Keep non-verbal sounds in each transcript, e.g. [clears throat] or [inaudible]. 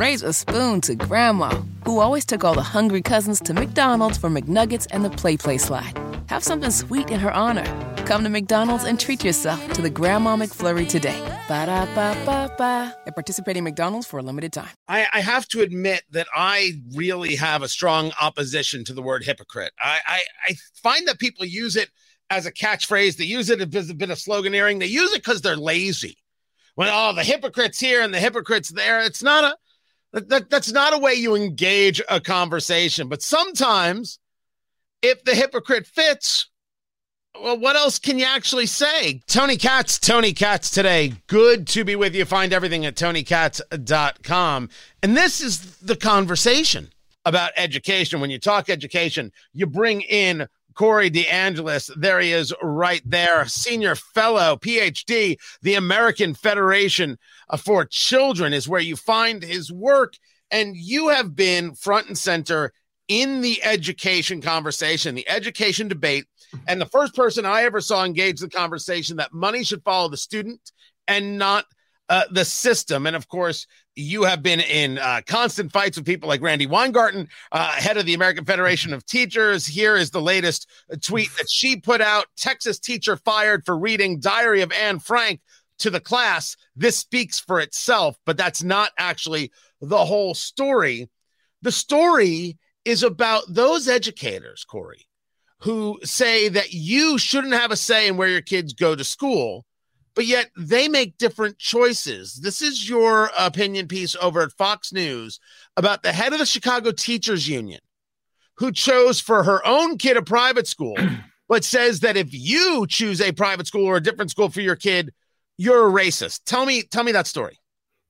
raise a spoon to Grandma, who always took all the hungry cousins to McDonald's for McNuggets and the Play Play slide. Have something sweet in her honor. Come to McDonald's and treat yourself to the Grandma McFlurry today. Ba da ba ba ba. At participating McDonald's for a limited time. I, I, have to admit that I really have a strong opposition to the word hypocrite. I, I, I find that people use it as a catchphrase. They use it as a bit of sloganeering. They use it because they're lazy. When oh, the hypocrites here and the hypocrites there. It's not a that, that that's not a way you engage a conversation. But sometimes, if the hypocrite fits, well, what else can you actually say? Tony Katz, Tony Katz today. Good to be with you. Find everything at tonykatz.com. And this is the conversation about education. When you talk education, you bring in Corey DeAngelis. There he is right there, senior fellow, PhD, the American Federation uh, for Children is where you find his work. And you have been front and center in the education conversation, the education debate. And the first person I ever saw engage the conversation that money should follow the student and not uh, the system. And of course, you have been in uh, constant fights with people like Randi Weingarten, uh, head of the American Federation of Teachers. Here is the latest tweet that she put out Texas teacher fired for reading Diary of Anne Frank to the class. This speaks for itself, but that's not actually the whole story. The story is about those educators, Corey, who say that you shouldn't have a say in where your kids go to school but yet they make different choices. This is your opinion piece over at Fox News about the head of the Chicago Teachers Union who chose for her own kid a private school, [clears throat] but says that if you choose a private school or a different school for your kid, you're a racist. Tell me, tell me that story.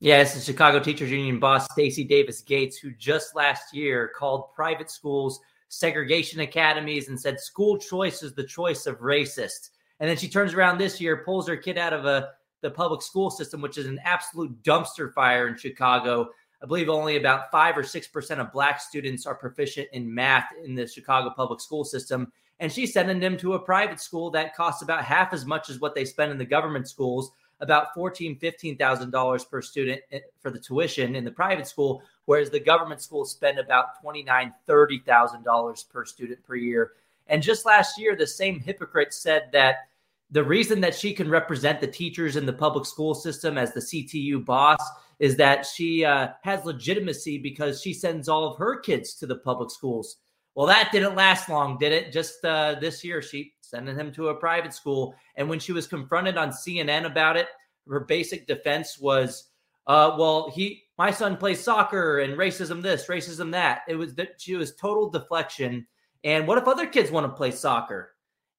Yes, the Chicago Teachers Union boss Stacy Davis Gates, who just last year called private schools segregation academies and said school choice is the choice of racists. And then she turns around this year, pulls her kid out of a the public school system, which is an absolute dumpster fire in Chicago. I believe only about five or six percent of black students are proficient in math in the Chicago public school system. And she's sending them to a private school that costs about half as much as what they spend in the government schools, about fourteen, fifteen thousand dollars per student eh, for the tuition in the private school, whereas the government schools spend about twenty nine, thirty thousand dollars per student per year. And just last year, the same hypocrite said that the reason that she can represent the teachers in the public school system as the CTU boss is that she uh, has legitimacy because she sends all of her kids to the public schools. Well, that didn't last long, did it? Just uh, this year, she sending him to a private school. And when she was confronted on CNN about it, her basic defense was, uh, "Well, he, my son plays soccer, and racism this, racism that." It was that she was total deflection. And what if other kids want to play soccer?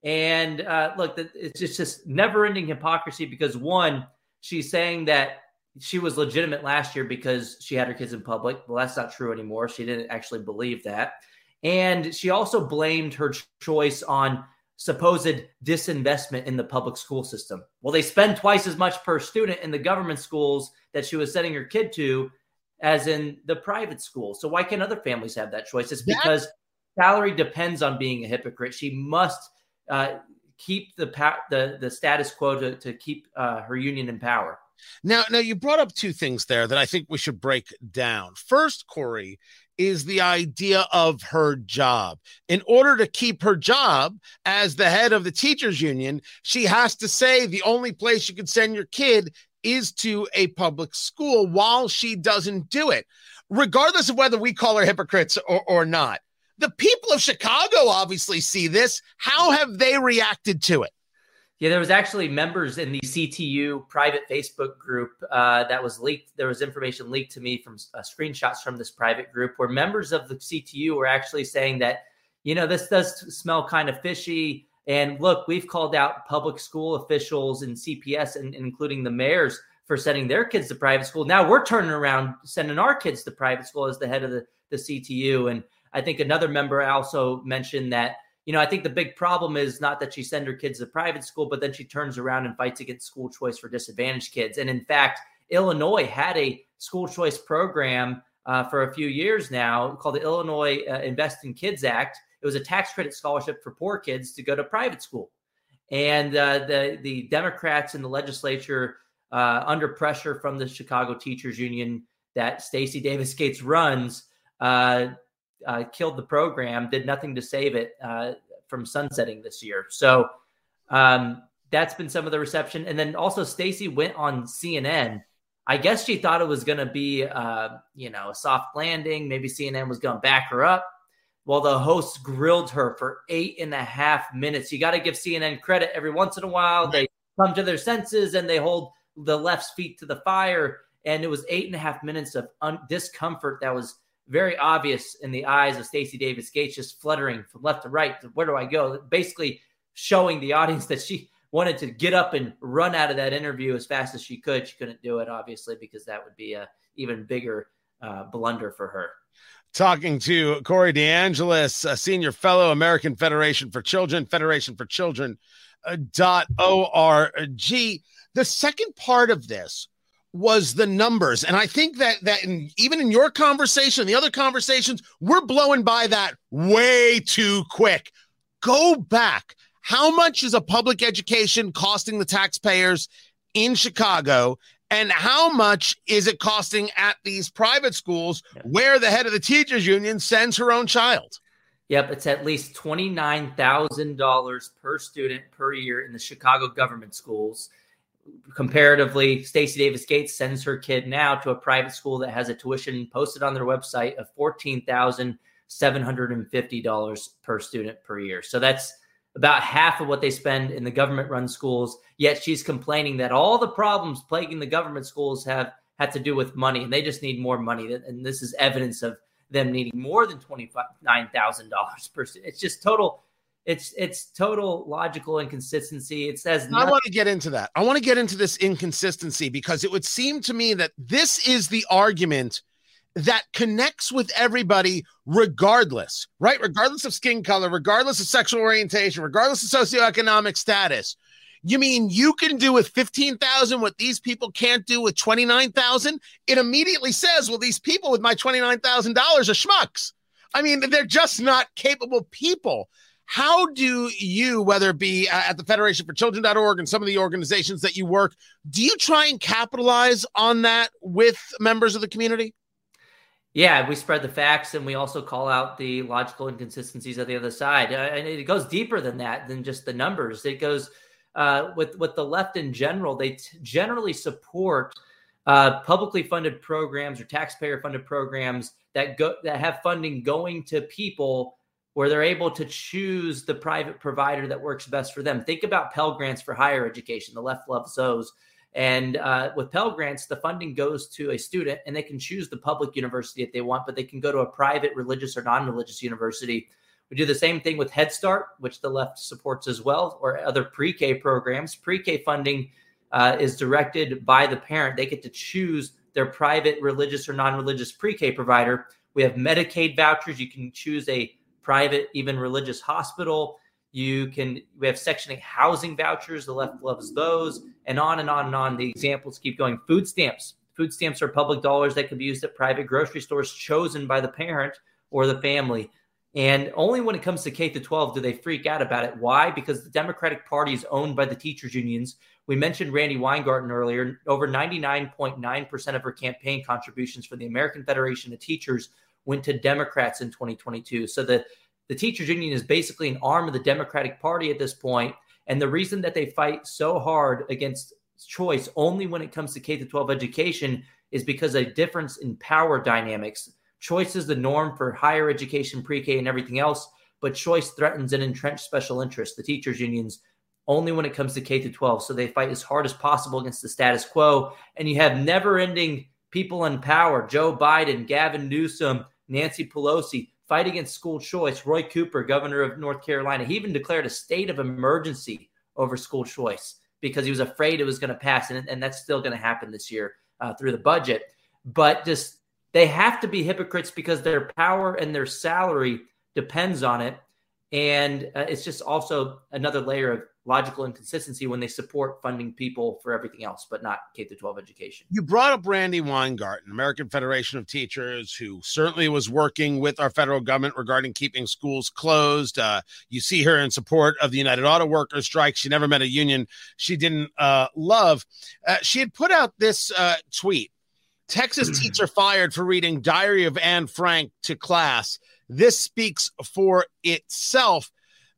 And uh, look, it's just just never ending hypocrisy because one, she's saying that she was legitimate last year because she had her kids in public. Well, that's not true anymore. She didn't actually believe that. And she also blamed her choice on supposed disinvestment in the public school system. Well, they spend twice as much per student in the government schools that she was sending her kid to as in the private school. So why can't other families have that choice? It's because salary depends on being a hypocrite. She must uh, keep the, the the status quo to, to keep uh, her union in power. Now, now you brought up two things there that I think we should break down. First, Corey, is the idea of her job. In order to keep her job as the head of the teachers union, she has to say the only place you can send your kid is to a public school while she doesn't do it, regardless of whether we call her hypocrites or, or not. The people of Chicago obviously see this. How have they reacted to it? Yeah, there was actually members in the CTU private Facebook group uh, that was leaked. There was information leaked to me from uh, screenshots from this private group where members of the CTU were actually saying that, you know, this does smell kind of fishy. And look, we've called out public school officials and CPS, and, and including the mayors, for sending their kids to private school. Now we're turning around sending our kids to private school as the head of the, the CTU. And I think another member also mentioned that, you know, I think the big problem is not that she sends her kids to private school, but then she turns around and fights against school choice for disadvantaged kids. And in fact, Illinois had a school choice program uh, for a few years now called the Illinois uh, Invest in Kids Act. It was a tax credit scholarship for poor kids to go to private school. And uh, the the Democrats in the legislature, uh, under pressure from the Chicago Teachers Union, that Stacy Davis Gates runs uh, killed the program, did nothing to save it uh, from sunsetting this year. So um, that's been some of the reception. And then also Stacy went on CNN. I guess she thought it was going to be, uh, you know, a soft landing. Maybe CNN was going to back her up. Well, the host grilled her for eight and a half minutes. You got to give CNN credit. Every once in a while, they come to their senses and they hold the left's feet to the fire. And it was eight and a half minutes of un- discomfort that was very obvious in the eyes of Stacy Davis Gates, just fluttering from left to right. Where do I go? Basically, showing the audience that she wanted to get up and run out of that interview as fast as she could. She couldn't do it, obviously, because that would be a even bigger uh, blunder for her. Talking to Corey DeAngelis, a senior fellow, American Federation for Children, Federation for Children uh, dot org. The second part of this was the numbers. And I think that that in, even in your conversation, the other conversations, we're blowing by that way too quick. Go back. How much is a public education costing the taxpayers in Chicago? And how much is it costing at these private schools where the head of the teachers union sends her own child? Yep, it's at least $29,000 per student per year in the Chicago government schools comparatively, Stacy Davis Gates sends her kid now to a private school that has a tuition posted on their website of fourteen thousand seven hundred and fifty dollars per student per year. So that's about half of what they spend in the government-run schools. Yet she's complaining that all the problems plaguing the government schools have had to do with money, and they just need more money. And this is evidence of them needing more than twenty-nine thousand dollars per student. It's just total it's it's total logical inconsistency. It says nothing- I want to get into that. I want to get into this inconsistency because it would seem to me that this is the argument that connects with everybody regardless, right? Regardless of skin color, regardless of sexual orientation, regardless of socioeconomic status. You mean you can do with 15,000 what these people can't do with 29,000? It immediately says, well, these people with my $29,000 are schmucks. I mean, they're just not capable people. How do you, whether it be at the Federation for Children.org and some of the organizations that you work, do you try and capitalize on that with members of the community? Yeah, we spread the facts and we also call out the logical inconsistencies of the other side. Uh, and it goes deeper than that, than just the numbers. It goes uh, with with the left in general. They t- generally support uh, publicly funded programs or taxpayer funded programs that go that have funding going to people where they're able to choose the private provider that works best for them. Think about Pell Grants for higher education. The left loves those. And uh, with Pell Grants, the funding goes to a student and they can choose the public university if they want, but they can go to a private, religious, or non religious university. We do the same thing with Head Start, which the left supports as well, or other pre K programs. Pre K funding uh, is directed by the parent. They get to choose their private, religious, or non religious pre K provider. We have Medicaid vouchers. You can choose a private, even religious hospital. You can, we have Section 8 housing vouchers. The left loves those, and on and on and on. The examples keep going. Food stamps. Food stamps are public dollars that can be used at private grocery stores chosen by the parent or the family. And only when it comes to K to 12 do they freak out about it. Why? Because the Democratic Party is owned by the teachers unions. We mentioned Randi Weingarten earlier. Over 99.9% of her campaign contributions for the American Federation of Teachers went to Democrats in 2022. So the the teachers union is basically an arm of the Democratic Party at this point. And the reason that they fight so hard against choice only when it comes to K 12 education is because a difference in power dynamics. Choice is the norm for higher education, pre K, and everything else, but choice threatens an entrenched special interest, the teachers' unions, only when it comes to K 12. So they fight as hard as possible against the status quo. And you have never ending people in power Joe Biden, Gavin Newsom, Nancy Pelosi, fight against school choice. Roy Cooper, governor of North Carolina, he even declared a state of emergency over school choice because he was afraid it was going to pass. And, and that's still going to happen this year uh, through the budget. But just they have to be hypocrites because their power and their salary depends on it. And uh, it's just also another layer of logical inconsistency when they support funding people for everything else, but not K 12 education. You brought up Randi Weingarten, American Federation of Teachers, who certainly was working with our federal government regarding keeping schools closed. Uh, you see her in support of the United Auto Workers strike. She never met a union she didn't uh, love. Uh, she had put out this uh, tweet Texas [clears throat] teacher fired for reading Diary of Anne Frank to class. This speaks for itself.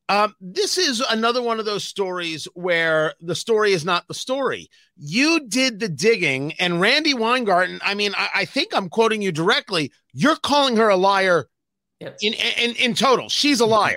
Um, this is another one of those stories where the story is not the story. You did the digging, and Randi Weingarten. I mean, I, I think I'm quoting you directly. You're calling her a liar. Yep. In, in in total, she's a liar.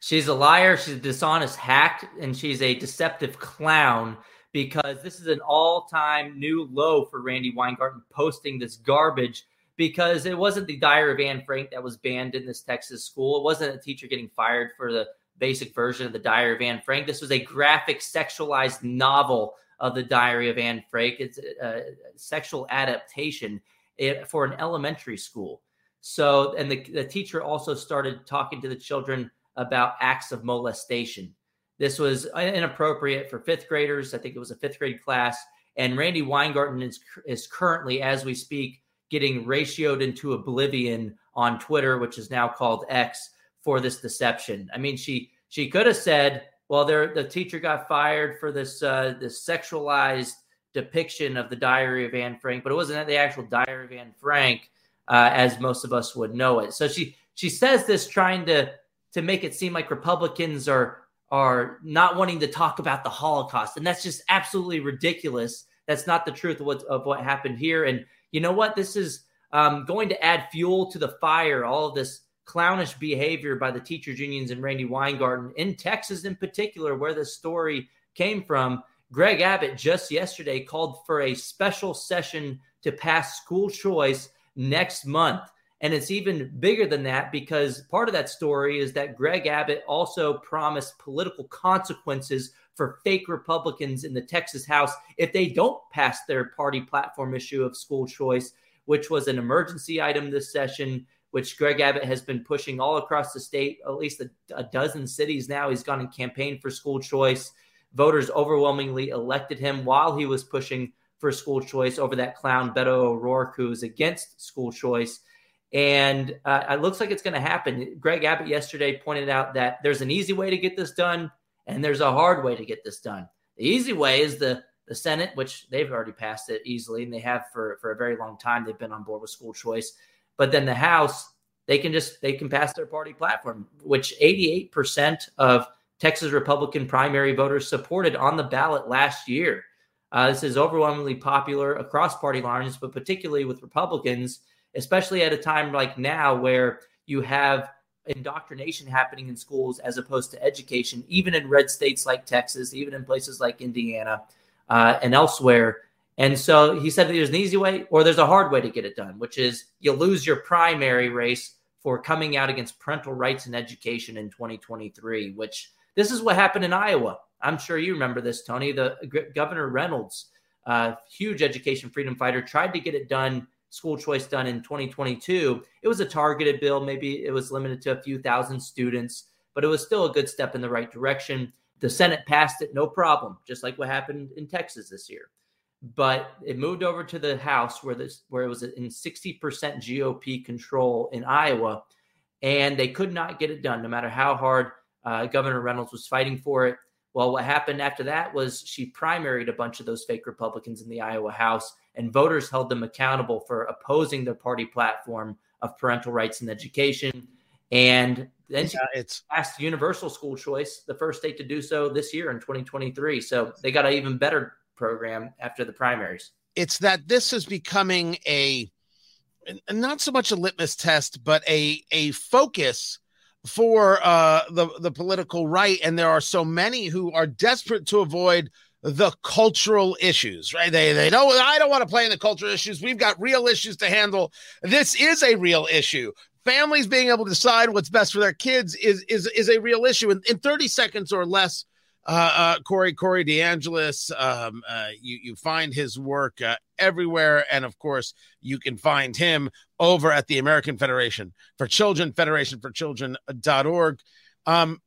She's a liar. She's a dishonest hack, and she's a deceptive clown because this is an all-time new low for Randi Weingarten posting this garbage because it wasn't the Diary of Anne Frank that was banned in this Texas school. It wasn't a teacher getting fired for the basic version of the Diary of Anne Frank. This was a graphic sexualized novel of the Diary of Anne Frank. It's a, sexual adaptation eh, for an elementary school. So, and the, the teacher also started talking to the children about acts of molestation. This was inappropriate for fifth graders. I think it was a fifth grade class. And Randi Weingarten is, is currently, as we speak, getting ratioed into oblivion on Twitter, which is now called X, for this deception. I mean, she she could have said, "Well, there the teacher got fired for this uh, this sexualized depiction of the Diary of Anne Frank," but it wasn't the actual Diary of Anne Frank, uh, as most of us would know it. So she she says this trying to to make it seem like Republicans are are not wanting to talk about the Holocaust, and that's just absolutely ridiculous. That's not the truth of what of what happened here. And you know what? This is um, going to add fuel to the fire. All of this clownish behavior by the teachers unions and Randi Weingarten in Texas, in particular, where this story came from. Greg Abbott just yesterday called for a special session to pass school choice next month. And it's even bigger than that because part of that story is that Greg Abbott also promised political consequences for fake Republicans in the Texas House if they don't pass their party platform issue of school choice, which was an emergency item this session, which Greg Abbott has been pushing all across the state, at least a, a dozen cities now. He's gone and campaigned for school choice. Voters overwhelmingly elected him while he was pushing for school choice over that clown Beto O'Rourke, who's against school choice. And uh, it looks like it's going to happen. Greg Abbott yesterday pointed out that there's an easy way to get this done and there's a hard way to get this done. The easy way is the the Senate, which they've already passed it easily, and they have for for a very long time. They've been on board with school choice, but then the House, they can just they can pass their party platform, which 88 percent of Texas Republican primary voters supported on the ballot last year. Uh, this is overwhelmingly popular across party lines, but particularly with Republicans especially at a time like now where you have indoctrination happening in schools as opposed to education, even in red states like Texas, even in places like Indiana uh, and elsewhere. And so he said there's an easy way or there's a hard way to get it done, which is you lose your primary race for coming out against parental rights and education in 2023, which this is what happened in Iowa. I'm sure you remember this, Tony. The Governor Reynolds, uh, huge education freedom fighter, tried to get it done school choice done in 2022, it was a targeted bill. Maybe it was limited to a few thousand students, but it was still a good step in the right direction. The Senate passed it, no problem, just like what happened in Texas this year. But it moved over to the House where this where it was in 60% GOP control in Iowa, and they could not get it done, no matter how hard uh, Governor Reynolds was fighting for it. Well, what happened after that was she primaried a bunch of those fake Republicans in the Iowa House and voters held them accountable for opposing their party platform of parental rights and education. And then yeah, it's passed universal school choice, the first state to do so this year in 2023. So they got an even better program after the primaries. It's that this is becoming a not so much a litmus test, but a a focus for uh, the the political right, and there are so many who are desperate to avoid the cultural issues, right? They they don't I don't want to play in the cultural issues. We've got real issues to handle. This is a real issue. Families being able to decide what's best for their kids is is is a real issue. In, in 30 seconds or less, uh, uh, Corey Corey DeAngelis, um, uh, you you find his work uh, everywhere, and of course, you can find him over at the American Federation for Children, Federation for Children.org. Um,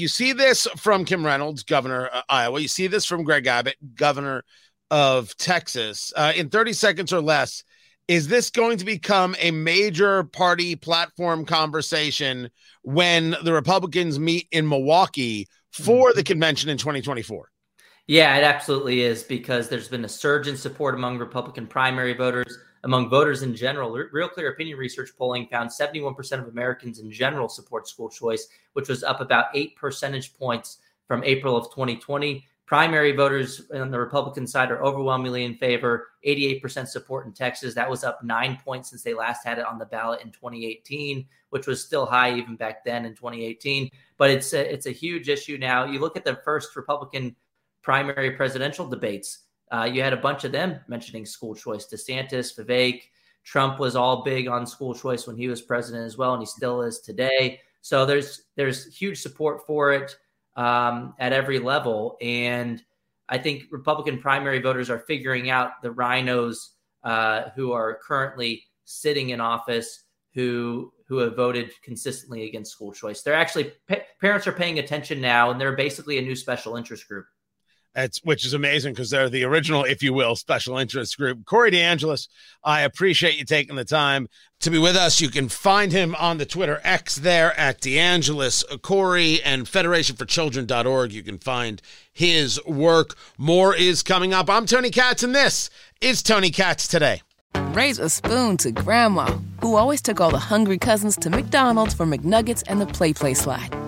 you see this from Kim Reynolds, governor of Iowa. You see this from Greg Abbott, governor of Texas. Uh, in 30 seconds or less, is this going to become a major party platform conversation when the Republicans meet in Milwaukee for the mm-hmm. convention in 2024? Yeah, it absolutely is because there's been a surge in support among Republican primary voters. Among voters in general. Real Clear Opinion Research polling found 71% of Americans in general support school choice, which was up about eight percentage points from April of 2020. Primary voters on the Republican side are overwhelmingly in favor, 88% support in Texas. That was up nine points since they last had it on the ballot in 2018, which was still high even back then in 2018. But it's a, it's a huge issue now. You look at the first Republican primary presidential debates, uh, you had a bunch of them mentioning school choice. DeSantis, Vivek, Trump was all big on school choice when he was president as well, and he still is today. So there's there's huge support for it um, at every level. And I think Republican primary voters are figuring out the RINOs uh, who are currently sitting in office who who have voted consistently against school choice. They're actually pa- parents are paying attention now, and they're basically a new special interest group. It's, which is amazing because they're the original, if you will, special interest group. Corey DeAngelis, I appreciate you taking the time to be with us. You can find him on the Twitter X there at DeAngelis uh, Corey and FederationForChildren.org. You can find his work. More is coming up. I'm Tony Katz, and this is Tony Katz Today. Raise a spoon to Grandma, who always took all the hungry cousins to McDonald's for McNuggets and the Play Play Slide.